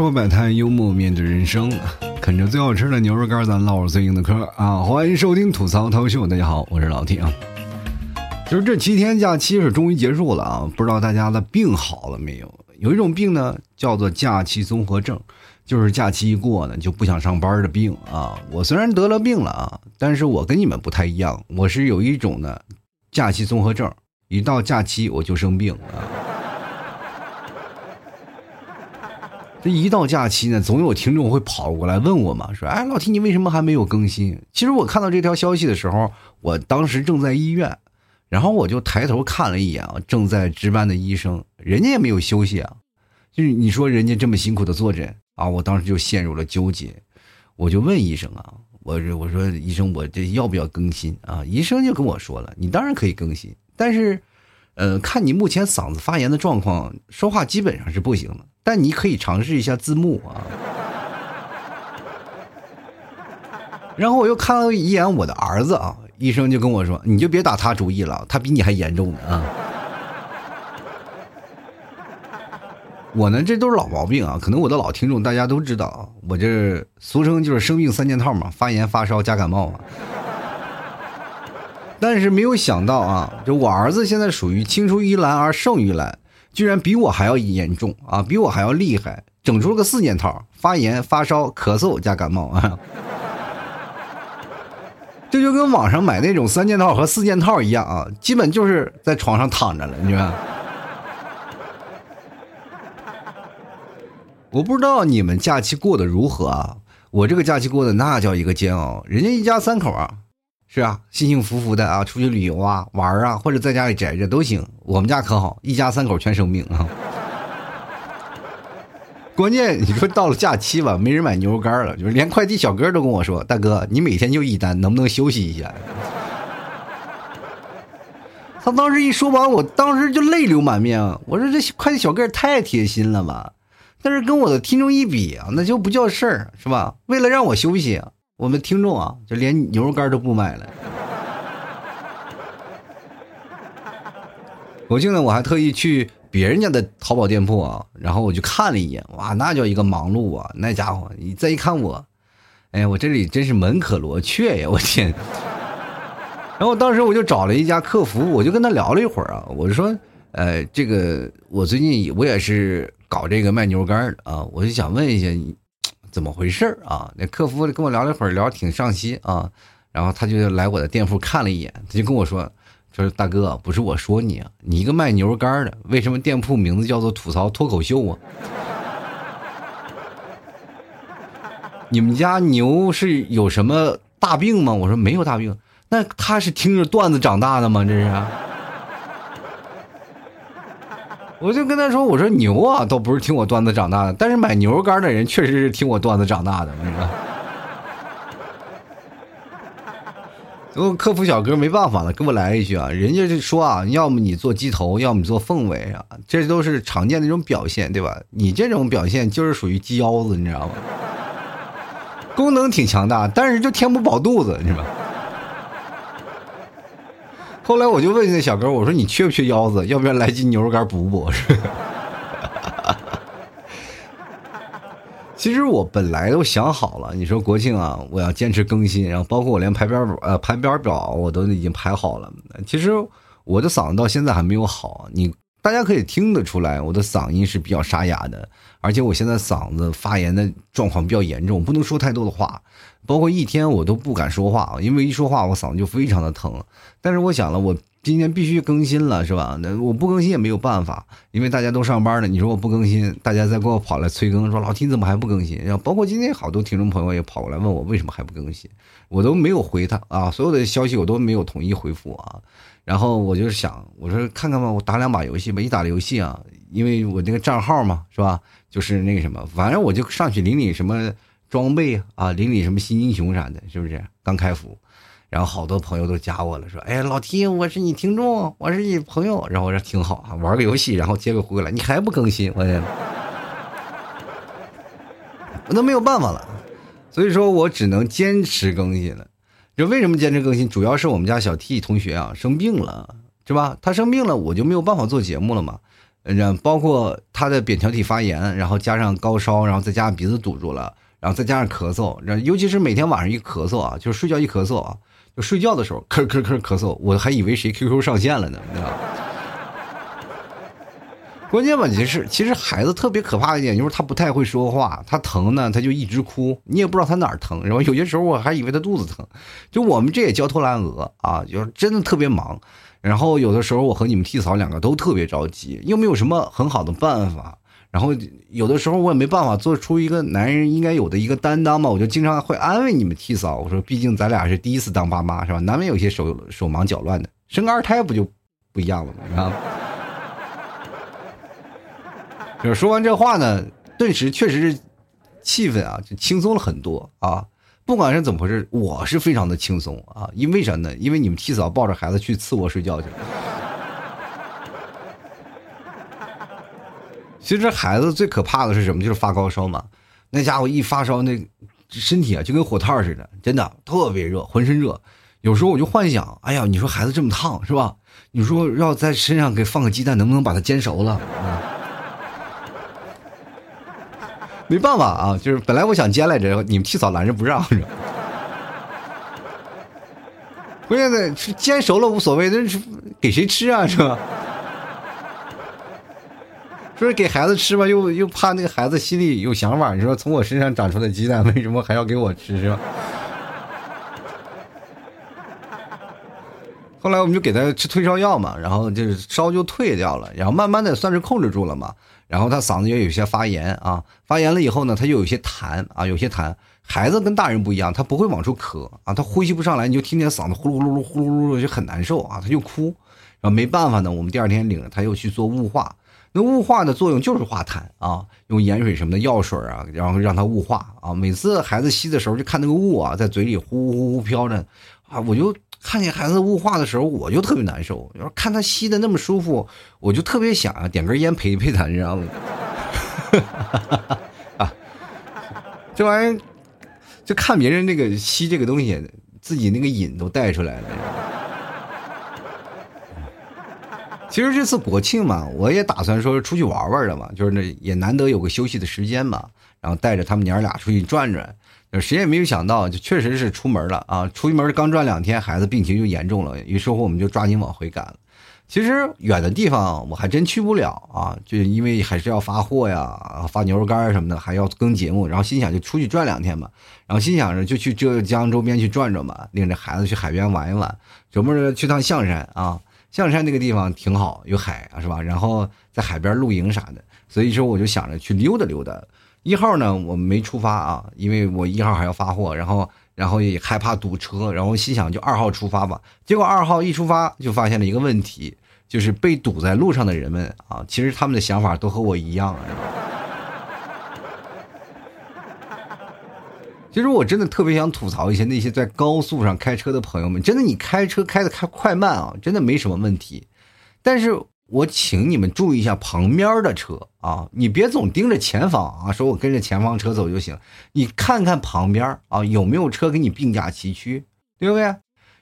说百态，幽默面对人生，啃着最好吃的牛肉干，咱唠着最硬的嗑啊！欢迎收听吐槽涛秀，大家好，我是老 T 啊。就是这七天假期是终于结束了啊，不知道大家的病好了没有？有一种病呢，叫做假期综合症，就是假期一过呢就不想上班的病啊。我虽然得了病了啊，但是我跟你们不太一样，我是有一种呢假期综合症，一到假期我就生病啊。这一到假期呢，总有听众会跑过来问我嘛，说：“哎，老提你为什么还没有更新？”其实我看到这条消息的时候，我当时正在医院，然后我就抬头看了一眼啊，正在值班的医生，人家也没有休息啊，就是你说人家这么辛苦的坐诊啊，我当时就陷入了纠结，我就问医生啊，我我说医生，我这要不要更新啊？医生就跟我说了，你当然可以更新，但是，呃，看你目前嗓子发炎的状况，说话基本上是不行的。但你可以尝试一下字幕啊，然后我又看了一眼我的儿子啊，医生就跟我说：“你就别打他主意了，他比你还严重呢啊。”我呢，这都是老毛病啊，可能我的老听众大家都知道啊，我这俗称就是生病三件套嘛，发炎、发烧加感冒啊。但是没有想到啊，就我儿子现在属于青出于蓝而胜于蓝。居然比我还要严重啊！比我还要厉害，整出了个四件套：发炎、发烧、咳嗽加感冒啊！这就跟网上买那种三件套和四件套一样啊，基本就是在床上躺着了，你说？我不知道你们假期过得如何啊？我这个假期过得那叫一个煎熬，人家一家三口啊。是啊，幸幸福福的啊，出去旅游啊，玩啊，或者在家里宅着都行。我们家可好，一家三口全生病啊。关键你说到了假期吧，没人买牛肉干了，就是连快递小哥都跟我说：“大哥，你每天就一单，能不能休息一下？” 他当时一说完，我当时就泪流满面啊！我说这快递小哥太贴心了吧？但是跟我的听众一比啊，那就不叫事儿，是吧？为了让我休息。我们听众啊，就连牛肉干都不买了。我记得我还特意去别人家的淘宝店铺啊，然后我就看了一眼，哇，那叫一个忙碌啊！那家伙，你再一看我，哎呀，我这里真是门可罗雀呀！我天！然后当时我就找了一家客服，我就跟他聊了一会儿啊，我就说，呃，这个我最近我也是搞这个卖牛肉干的啊，我就想问一下你。怎么回事啊？那客服跟我聊了一会儿，聊挺上心啊。然后他就来我的店铺看了一眼，他就跟我说：“说大哥，不是我说你啊，你一个卖牛肉干的，为什么店铺名字叫做吐槽脱口秀啊？你们家牛是有什么大病吗？”我说没有大病。那他是听着段子长大的吗？这是。我就跟他说：“我说牛啊，都不是听我段子长大的，但是买牛肉干的人确实是听我段子长大的。”你说，最后客服小哥没办法了，给我来一句啊，人家就说啊，要么你做鸡头，要么你做凤尾啊，这都是常见的一种表现，对吧？你这种表现就是属于鸡腰子，你知道吗？功能挺强大，但是就填不饱肚子，你知道吗？后来我就问那小哥，我说你缺不缺腰子？要不要来斤牛肉干补补？其实我本来都想好了，你说国庆啊，我要坚持更新，然后包括我连排班呃排班表我都已经排好了。其实我的嗓子到现在还没有好，你大家可以听得出来，我的嗓音是比较沙哑的，而且我现在嗓子发炎的状况比较严重，不能说太多的话。包括一天我都不敢说话，因为一说话我嗓子就非常的疼。但是我想了，我今天必须更新了，是吧？那我不更新也没有办法，因为大家都上班呢。你说我不更新，大家再给我跑来催更，说老听怎么还不更新？然后包括今天好多听众朋友也跑过来问我为什么还不更新，我都没有回他啊，所有的消息我都没有统一回复啊。然后我就是想，我说看看吧，我打两把游戏吧。一打游戏啊，因为我那个账号嘛，是吧？就是那个什么，反正我就上去领领什么。装备啊，领领什么新英雄啥的，是不是刚开服？然后好多朋友都加我了，说：“哎，老 T，我是你听众，我是你朋友。”然后我说：“挺好啊，玩个游戏，然后接个回来，你还不更新？我天，我都没有办法了。所以说我只能坚持更新了。这为什么坚持更新？主要是我们家小 T 同学啊生病了，是吧？他生病了，我就没有办法做节目了嘛。嗯，包括他的扁桃体发炎，然后加上高烧，然后再加上鼻子堵住了，然后再加上咳嗽，然后尤其是每天晚上一咳嗽啊，就是睡觉一咳嗽啊，就睡觉的时候咳咳咳咳嗽，我还以为谁 QQ 上线了呢，你知道。关键问题是，其实孩子特别可怕的一点就是他不太会说话，他疼呢他就一直哭，你也不知道他哪儿疼，然后有些时候我还以为他肚子疼，就我们这也焦头烂额啊，就是真的特别忙，然后有的时候我和你们替嫂两个都特别着急，又没有什么很好的办法，然后有的时候我也没办法做出一个男人应该有的一个担当嘛，我就经常会安慰你们替嫂，我说毕竟咱俩是第一次当爸妈是吧，难免有些手手忙脚乱的，生个二胎不就不一样了吗？啊。就是说完这话呢，顿时确实是气氛啊，就轻松了很多啊。不管是怎么回事，我是非常的轻松啊。因为啥呢？因为你们替嫂抱着孩子去次卧睡觉去了。其实孩子最可怕的是什么？就是发高烧嘛。那家伙一发烧，那身体啊就跟火炭似的，真的特别热，浑身热。有时候我就幻想，哎呀，你说孩子这么烫是吧？你说要在身上给放个鸡蛋，能不能把它煎熟了？没办法啊，就是本来我想煎来着，你们替嫂拦着不让着。关键的是煎熟了无所谓，那是给谁吃啊？是吧？说是给孩子吃吧，又又怕那个孩子心里有想法。你说从我身上长出的鸡蛋，为什么还要给我吃？是吧？后来我们就给他吃退烧药嘛，然后就是烧就退掉了，然后慢慢的算是控制住了嘛。然后他嗓子也有些发炎啊，发炎了以后呢，他就有些痰啊，有些痰。孩子跟大人不一样，他不会往出咳啊，他呼吸不上来，你就听见嗓子呼噜噜噜呼噜噜噜就很难受啊，他就哭。然后没办法呢，我们第二天领着他又去做雾化。那雾化的作用就是化痰啊，用盐水什么的药水啊，然后让他雾化啊。每次孩子吸的时候，就看那个雾啊，在嘴里呼呼呼飘着啊，我就。看见孩子雾化的时候，我就特别难受。要看他吸的那么舒服，我就特别想啊，点根烟陪陪他，你知道吗？啊，这玩意儿就看别人那个吸这个东西，自己那个瘾都带出来了。其实这次国庆嘛，我也打算说出去玩玩的嘛，就是那也难得有个休息的时间嘛，然后带着他们娘俩出去转转。谁也没有想到，就确实是出门了啊！出门刚转两天，孩子病情就严重了。于是乎，我们就抓紧往回赶了。其实远的地方我还真去不了啊，就因为还是要发货呀、发牛肉干什么的，还要更节目。然后心想就出去转两天吧。然后心想着就去浙江周边去转转吧，领着孩子去海边玩一玩。琢磨着去趟象山啊，象山那个地方挺好，有海啊，是吧？然后在海边露营啥的。所以说，我就想着去溜达溜达。一号呢，我没出发啊，因为我一号还要发货，然后，然后也害怕堵车，然后心想就二号出发吧。结果二号一出发就发现了一个问题，就是被堵在路上的人们啊，其实他们的想法都和我一样。其实我真的特别想吐槽一些那些在高速上开车的朋友们，真的你开车开的开快慢啊，真的没什么问题，但是。我请你们注意一下旁边的车啊，你别总盯着前方啊，说我跟着前方车走就行。你看看旁边啊，有没有车跟你并驾齐驱，对不对？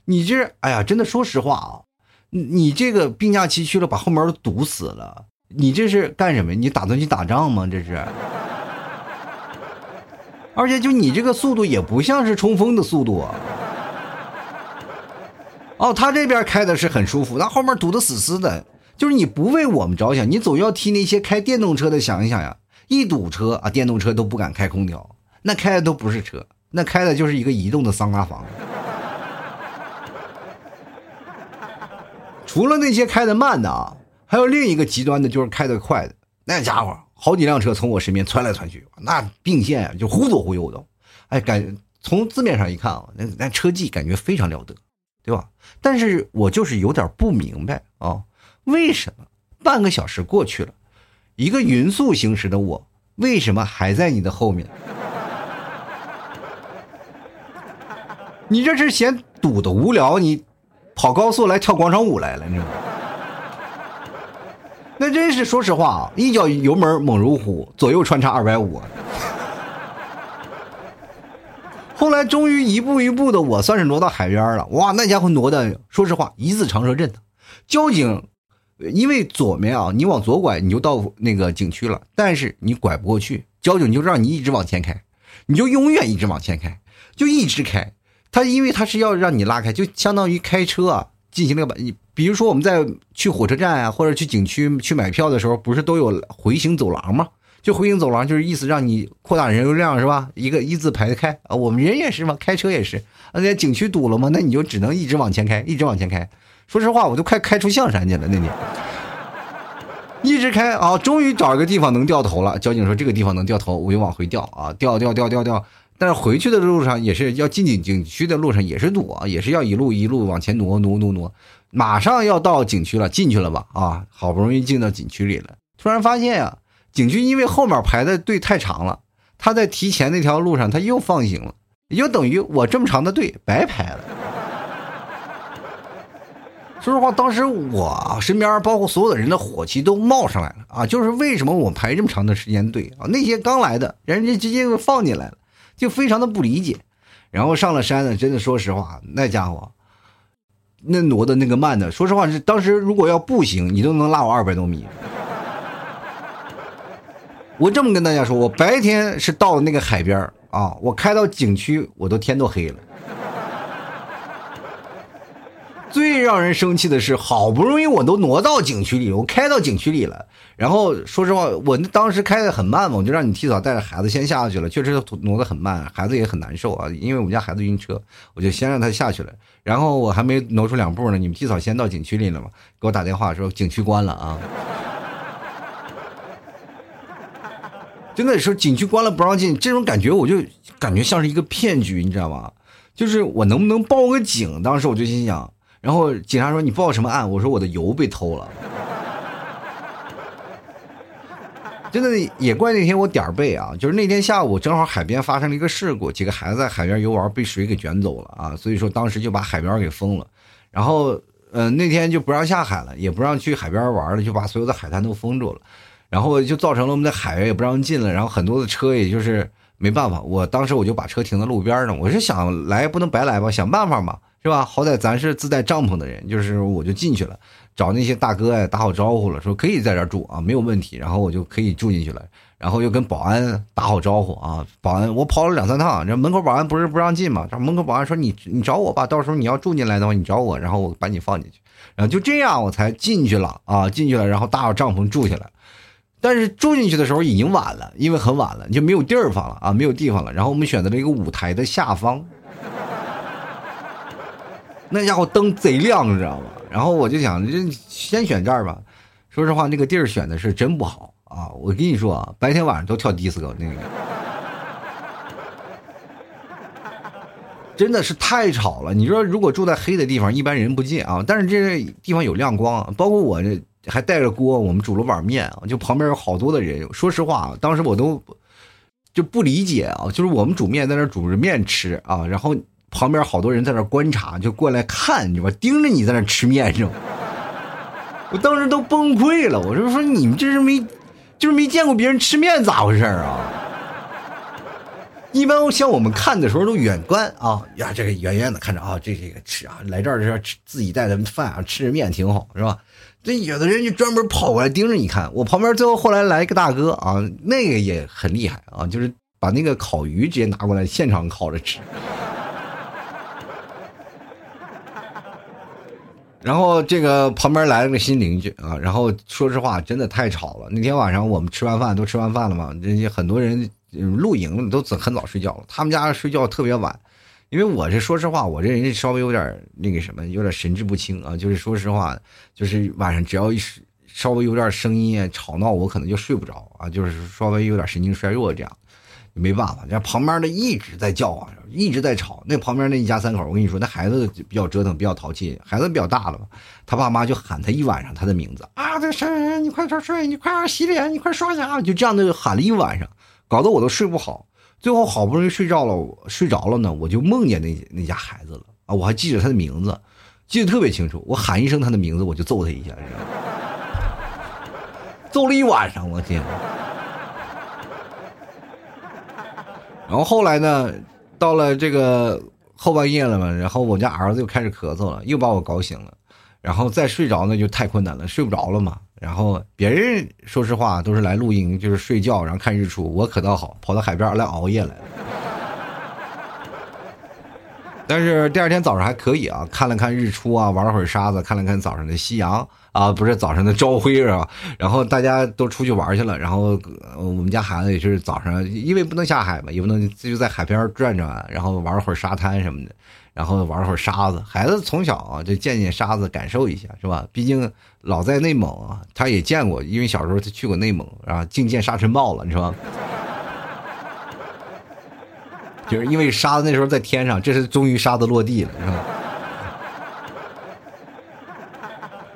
你这，哎呀，真的，说实话啊，你这个并驾齐驱了，把后门都堵死了，你这是干什么？你打算去打仗吗？这是。而且就你这个速度也不像是冲锋的速度啊。哦，他这边开的是很舒服，那后面堵得死死的。就是你不为我们着想，你总要替那些开电动车的想一想呀。一堵车啊，电动车都不敢开空调，那开的都不是车，那开的就是一个移动的桑拿房。除了那些开的慢的啊，还有另一个极端的，就是开的快的。那家伙好几辆车从我身边窜来窜去，那并线就忽左忽右的。哎，感从字面上一看啊，那那车技感觉非常了得，对吧？但是我就是有点不明白啊。为什么半个小时过去了，一个匀速行驶的我，为什么还在你的后面？你这是嫌堵的无聊，你跑高速来跳广场舞来了，你知道吗？那真是说实话啊，一脚油门猛如虎，左右穿插二百五。后来终于一步一步的，我算是挪到海边了。哇，那家伙挪的，说实话，一字长蛇阵交警。因为左面啊，你往左拐你就到那个景区了，但是你拐不过去，交警就让你一直往前开，你就永远一直往前开，就一直开。他因为他是要让你拉开，就相当于开车啊，进行那个你比如说我们在去火车站啊，或者去景区去买票的时候，不是都有回形走廊吗？就回形走廊就是意思让你扩大人流量是吧？一个一字排开啊，我们人也是嘛，开车也是，而且景区堵了嘛，那你就只能一直往前开，一直往前开。说实话，我都快开出象山去了那年，一直开啊，终于找一个地方能掉头了。交警说这个地方能掉头，我就往回掉啊，掉掉掉掉掉。但是回去的路上也是要进景景区的路上也是堵啊，也是要一路一路往前挪挪挪挪，马上要到景区了，进去了吧啊，好不容易进到景区里了，突然发现呀，景区因为后面排的队太长了，他在提前那条路上他又放行了，也就等于我这么长的队白排了。说实话，当时我身边包括所有的人的火气都冒上来了啊！就是为什么我排这么长的时间队啊？那些刚来的人家直接就放进来了。就非常的不理解，然后上了山呢，真的说实话，那家伙，那挪的那个慢的，说实话是当时如果要步行，你都能拉我二百多米。我这么跟大家说，我白天是到那个海边啊，我开到景区，我都天都黑了。最让人生气的是，好不容易我都挪到景区里，我开到景区里了。然后说实话，我当时开的很慢嘛，我就让你提早带着孩子先下去了。确实挪得很慢，孩子也很难受啊，因为我们家孩子晕车，我就先让他下去了。然后我还没挪出两步呢，你们提早先到景区里了嘛？给我打电话说景区关了啊！真的说景区关了不让进，这种感觉我就感觉像是一个骗局，你知道吗？就是我能不能报个警？当时我就心想。然后警察说：“你报什么案？”我说：“我的油被偷了。”真的也怪那天我点儿背啊，就是那天下午正好海边发生了一个事故，几个孩子在海边游玩被水给卷走了啊，所以说当时就把海边给封了。然后，呃，那天就不让下海了，也不让去海边玩了，就把所有的海滩都封住了。然后就造成了我们的海也不让进了，然后很多的车也就是没办法。我当时我就把车停在路边上，我是想来不能白来吧，想办法嘛。是吧？好歹咱是自带帐篷的人，就是我就进去了，找那些大哥呀打好招呼了，说可以在这住啊，没有问题。然后我就可以住进去了，然后又跟保安打好招呼啊，保安我跑了两三趟，这门口保安不是不让进吗？这门口保安说你你找我吧，到时候你要住进来的话你找我，然后我把你放进去，然后就这样我才进去了啊，进去了，然后搭好帐篷住下来。但是住进去的时候已经晚了，因为很晚了，就没有地方了啊，没有地方了。然后我们选择了一个舞台的下方。那家伙灯贼亮，你知道吗？然后我就想，这先选这儿吧。说实话，那个地儿选的是真不好啊！我跟你说啊，白天晚上都跳迪斯科，那个真的是太吵了。你说，如果住在黑的地方，一般人不进啊。但是这地方有亮光，包括我这还带着锅，我们煮了碗面啊，就旁边有好多的人。说实话，当时我都就不理解啊，就是我们煮面在那煮着面吃啊，然后。旁边好多人在那观察，就过来看，你知道吧？盯着你在那吃面，知道吗？我当时都崩溃了，我就说你们这是没，就是没见过别人吃面，咋回事啊？一般像我们看的时候都远观啊，呀，这个远远的看着啊，这这个吃啊，来这儿是吃自己带的饭啊，吃着面挺好，是吧？这有的人就专门跑过来盯着你看。我旁边最后后来来一个大哥啊，那个也很厉害啊，就是把那个烤鱼直接拿过来现场烤着吃。然后这个旁边来了个新邻居啊，然后说实话，真的太吵了。那天晚上我们吃完饭都吃完饭了嘛，这些很多人露营都很早睡觉了。他们家睡觉特别晚，因为我这说实话，我这人稍微有点那个什么，有点神志不清啊。就是说实话，就是晚上只要一稍微有点声音吵闹，我可能就睡不着啊，就是稍微有点神经衰弱这样。没办法，这旁边的一直在叫啊，一直在吵。那旁边那一家三口，我跟你说，那孩子比较折腾，比较淘气，孩子比较大了吧？他爸妈就喊他一晚上他的名字啊，这谁谁谁你快点睡，你快洗脸，你快刷牙，就这样的喊了一晚上，搞得我都睡不好。最后好不容易睡着了，睡着了呢，我就梦见那那家孩子了啊，我还记着他的名字，记得特别清楚。我喊一声他的名字，我就揍他一下，揍了一晚上，我天！然后后来呢，到了这个后半夜了嘛，然后我家儿子又开始咳嗽了，又把我搞醒了。然后再睡着那就太困难了，睡不着了嘛。然后别人说实话都是来露营，就是睡觉，然后看日出。我可倒好，跑到海边来熬夜来了。但是第二天早上还可以啊，看了看日出啊，玩了会儿沙子，看了看早上的夕阳啊，不是早上的朝晖是吧？然后大家都出去玩去了，然后我们家孩子也是早上，因为不能下海嘛，也不能就在海边转转，然后玩会儿沙滩什么的，然后玩会儿沙子。孩子从小啊就见见沙子，感受一下是吧？毕竟老在内蒙啊，他也见过，因为小时候他去过内蒙啊，净见沙尘暴了，你说。就是因为沙子那时候在天上，这是终于沙子落地了，是吧？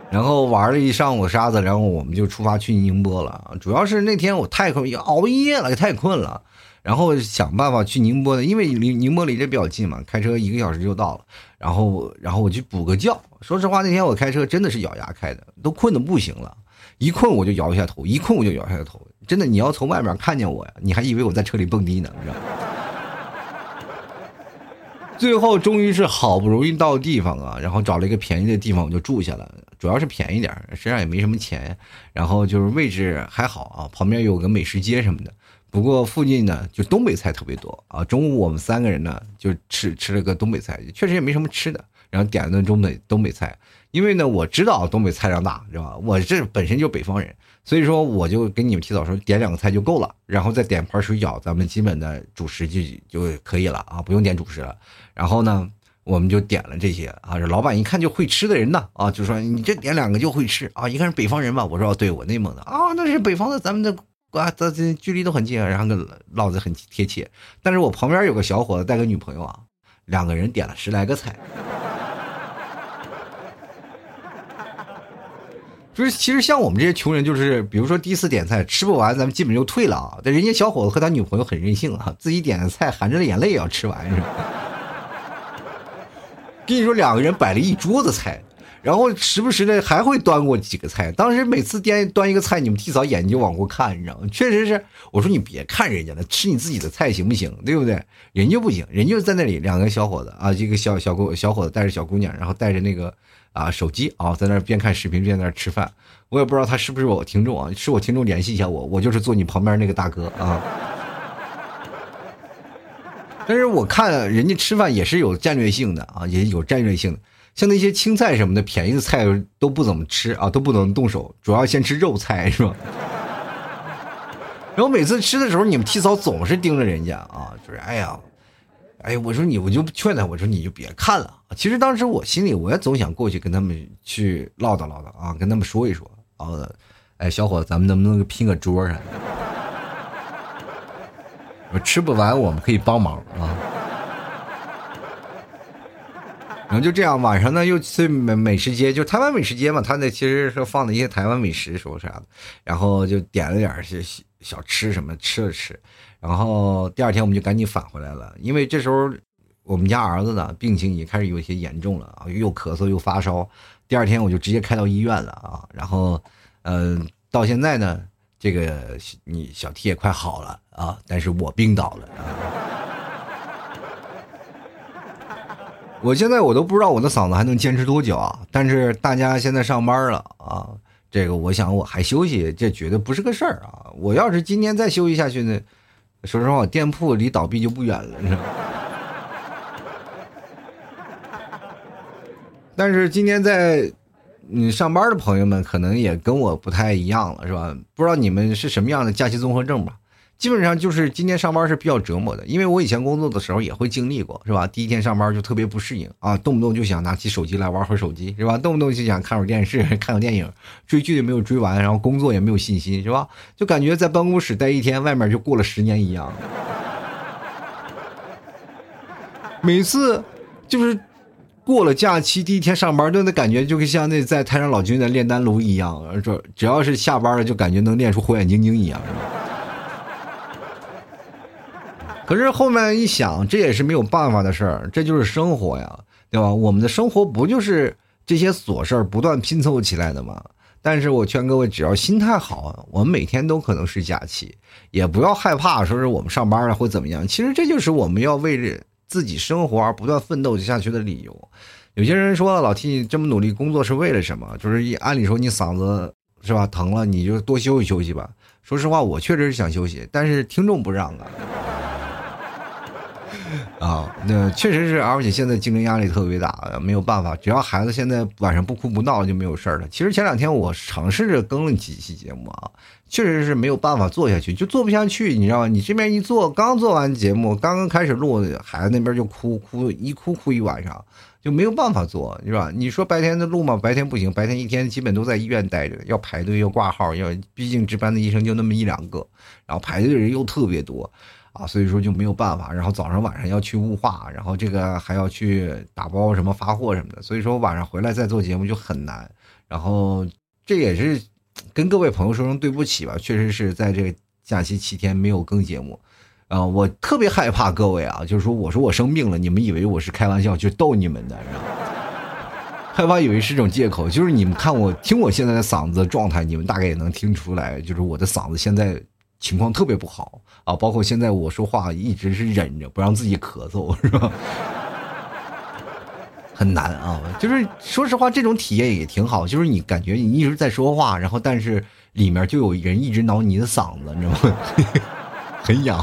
然后玩了一上午沙子，然后我们就出发去宁波了。主要是那天我太困，熬夜了，太困了。然后想办法去宁波的，因为离宁波离这比较近嘛，开车一个小时就到了。然后，然后我去补个觉。说实话，那天我开车真的是咬牙开的，都困的不行了。一困我就摇一下头，一困我就摇一下头。真的，你要从外面看见我呀，你还以为我在车里蹦迪呢，你知道吗？最后终于是好不容易到地方啊，然后找了一个便宜的地方，我就住下了。主要是便宜点身上也没什么钱，然后就是位置还好啊，旁边有个美食街什么的。不过附近呢，就东北菜特别多啊。中午我们三个人呢，就吃吃了个东北菜，确实也没什么吃的，然后点了顿中北东北菜。因为呢，我知道东北菜量大，是吧？我这本身就北方人。所以说，我就给你们提早说，点两个菜就够了，然后再点盘水饺，咱们基本的主食就就可以了啊，不用点主食了。然后呢，我们就点了这些啊。这老板一看就会吃的人呢啊，就说你这点两个就会吃啊，一看是北方人吧？我说哦，对我内蒙的啊，那是北方的，咱们的啊，咱这距离都很近，然后跟唠子很贴切。但是我旁边有个小伙子带个女朋友啊，两个人点了十来个菜。就是其实像我们这些穷人，就是比如说第一次点菜吃不完，咱们基本就退了啊。但人家小伙子和他女朋友很任性啊，自己点的菜含着眼泪也要吃完，是吧？跟你说，两个人摆了一桌子菜，然后时不时的还会端过几个菜。当时每次端端一个菜，你们替嫂眼睛就往过看，你知道吗？确实是，我说你别看人家了，吃你自己的菜行不行？对不对？人家不行，人家在那里两个小伙子啊，一个小小姑小伙子带着小姑娘，然后带着那个。啊，手机啊，在那边看视频边在那吃饭，我也不知道他是不是我听众啊，是我听众联系一下我，我就是坐你旁边那个大哥啊。但是我看人家吃饭也是有战略性的啊，也有战略性的，像那些青菜什么的便宜的菜都不怎么吃啊，都不能动手，主要先吃肉菜是吧？然后每次吃的时候，你们提嫂总是盯着人家啊，就是哎呀。哎，我说你，我就劝他，我说你就别看了。其实当时我心里，我也总想过去跟他们去唠叨唠叨啊，跟他们说一说啊。哎，小伙子，咱们能不能拼个桌上？我吃不完，我们可以帮忙啊。然后就这样，晚上呢又去美美食街，就台湾美食街嘛，他那其实是放的一些台湾美食，说啥的。然后就点了点些小吃什么，吃了吃。然后第二天我们就赶紧返回来了，因为这时候我们家儿子呢病情已经开始有些严重了啊，又咳嗽又发烧。第二天我就直接开到医院了啊，然后，嗯，到现在呢，这个你小 T 也快好了啊，但是我病倒了。我现在我都不知道我的嗓子还能坚持多久啊！但是大家现在上班了啊，这个我想我还休息，这绝对不是个事儿啊！我要是今天再休息下去呢？说实话，店铺离倒闭就不远了，是吧？但是今天在你上班的朋友们，可能也跟我不太一样了，是吧？不知道你们是什么样的假期综合症吧？基本上就是今天上班是比较折磨的，因为我以前工作的时候也会经历过，是吧？第一天上班就特别不适应啊，动不动就想拿起手机来玩会 手机，是吧？动不动就想看会电视、看个电影，追剧也没有追完，然后工作也没有信心，是吧？就感觉在办公室待一天，外面就过了十年一样。每次就是过了假期第一天上班，都那感觉就跟像那在太上老君的炼丹炉一样，这只要是下班了，就感觉能练出火眼金睛一样，是吧？可是后面一想，这也是没有办法的事儿，这就是生活呀，对吧？我们的生活不就是这些琐事儿不断拼凑起来的吗？但是我劝各位，只要心态好，我们每天都可能是假期，也不要害怕说是我们上班了或怎么样。其实这就是我们要为着自己生活而不断奋斗下去的理由。有些人说老替你这么努力工作是为了什么？就是按理说你嗓子是吧疼了，你就多休息休息吧。说实话，我确实是想休息，但是听众不让啊。啊，那确实是，而且现在竞争压力特别大，没有办法。只要孩子现在晚上不哭不闹，就没有事儿了。其实前两天我尝试着更了几期节目啊，确实是没有办法做下去，就做不下去，你知道吗？你这边一做，刚做完节目，刚刚开始录，孩子那边就哭哭，一哭哭一晚上，就没有办法做，是吧？你说白天的录嘛，白天不行，白天一天基本都在医院待着，要排队，要挂号，要毕竟值班的医生就那么一两个，然后排队的人又特别多。啊，所以说就没有办法，然后早上晚上要去雾化，然后这个还要去打包什么发货什么的，所以说晚上回来再做节目就很难。然后这也是跟各位朋友说声对不起吧，确实是在这个假期七天没有更节目，啊，我特别害怕各位啊，就是说我说我生病了，你们以为我是开玩笑就逗你们的，害怕以为是种借口，就是你们看我听我现在的嗓子状态，你们大概也能听出来，就是我的嗓子现在。情况特别不好啊，包括现在我说话一直是忍着不让自己咳嗽，是吧？很难啊，就是说实话，这种体验也挺好，就是你感觉你一直在说话，然后但是里面就有人一直挠你的嗓子，你知道吗？很痒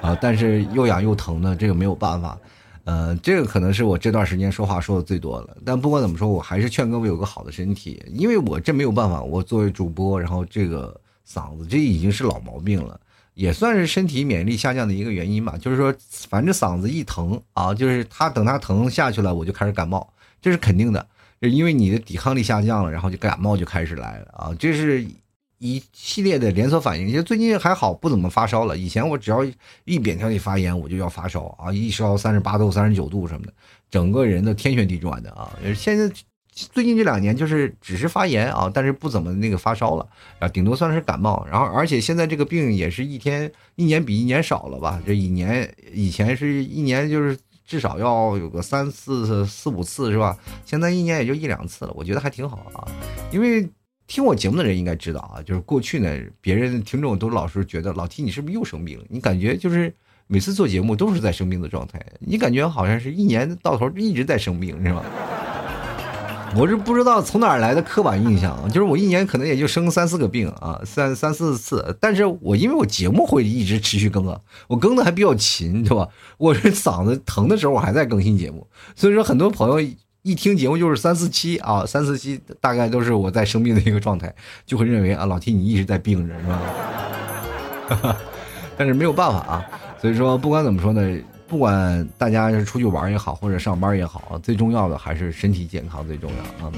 啊，但是又痒又疼的，这个没有办法。呃，这个可能是我这段时间说话说的最多了。但不管怎么说，我还是劝各位有个好的身体，因为我这没有办法，我作为主播，然后这个。嗓子这已经是老毛病了，也算是身体免疫力下降的一个原因吧。就是说，反正嗓子一疼啊，就是他等他疼下去了，我就开始感冒，这是肯定的。因为你的抵抗力下降了，然后就感冒就开始来了啊，这是一系列的连锁反应。就最近还好，不怎么发烧了。以前我只要一扁桃体发炎，我就要发烧啊，一烧三十八度、三十九度什么的，整个人的天旋地转的啊。现在。最近这两年就是只是发炎啊，但是不怎么那个发烧了啊，顶多算是感冒。然后而且现在这个病也是一天一年比一年少了吧？这一年以前是一年就是至少要有个三四四五次是吧？现在一年也就一两次了，我觉得还挺好啊。因为听我节目的人应该知道啊，就是过去呢，别人听众都老是觉得老提你是不是又生病了？你感觉就是每次做节目都是在生病的状态，你感觉好像是一年到头一直在生病是吧？我是不知道从哪儿来的刻板印象，就是我一年可能也就生三四个病啊，三三四次。但是我因为我节目会一直持续更啊，我更的还比较勤，对吧？我是嗓子疼的时候我还在更新节目，所以说很多朋友一听节目就是三四期啊，三四期大概都是我在生病的一个状态，就会认为啊，老 T 你一直在病着，是吧？但是没有办法啊，所以说不管怎么说呢。不管大家是出去玩也好，或者上班也好，最重要的还是身体健康最重要啊。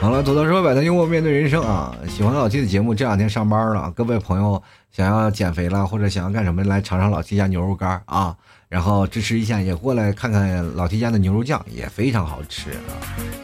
好了，走到说百态幽默面对人生啊！喜欢老 T 的节目，这两天上班了，各位朋友想要减肥了或者想要干什么，来尝尝老 T 家牛肉干啊！然后支持一下，也过来看看老 T 家的牛肉酱，也非常好吃啊，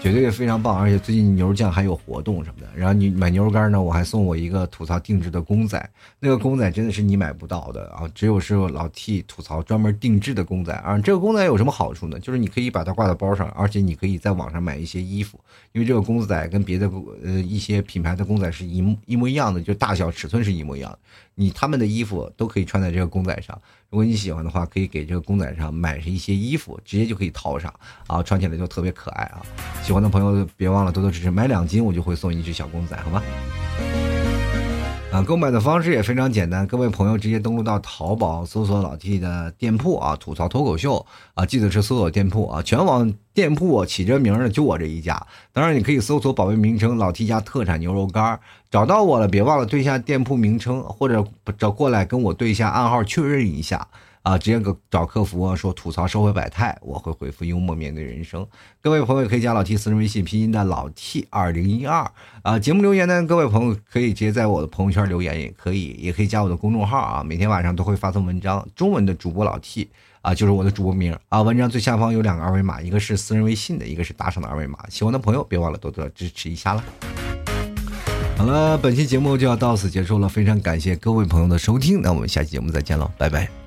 绝对非常棒。而且最近牛肉酱还有活动什么的。然后你买牛肉干呢，我还送我一个吐槽定制的公仔，那个公仔真的是你买不到的啊，只有是老 T 吐槽专门定制的公仔啊。这个公仔有什么好处呢？就是你可以把它挂在包上，而且你可以在网上买一些衣服，因为这个公仔跟别的呃一些品牌的公仔是一一模一样的，就大小尺寸是一模一样的。你他们的衣服都可以穿在这个公仔上，如果你喜欢的话，可以给这个公仔上买上一些衣服，直接就可以套上，啊，穿起来就特别可爱啊！喜欢的朋友别忘了多多支持，买两斤我就会送一只小公仔，好吗？啊，购买的方式也非常简单，各位朋友直接登录到淘宝搜索老 T 的店铺啊，吐槽脱口秀啊，记得是搜索店铺啊，全网店铺起这名的就我这一家。当然，你可以搜索宝贝名称“老 T 家特产牛肉干”，找到我了，别忘了对一下店铺名称，或者找过来跟我对一下暗号确认一下。啊，直接给找客服啊，说吐槽社会百态，我会回复幽默面对人生。各位朋友可以加老 T 私人微信，拼音的老 T 二零一二啊。节目留言呢，各位朋友可以直接在我的朋友圈留言，也可以，也可以加我的公众号啊。每天晚上都会发送文章，中文的主播老 T 啊，就是我的主播名啊。文章最下方有两个二维码，一个是私人微信的，一个是打赏的二维码。喜欢的朋友别忘了多多支持一下了。好了，本期节目就要到此结束了，非常感谢各位朋友的收听，那我们下期节目再见喽，拜拜。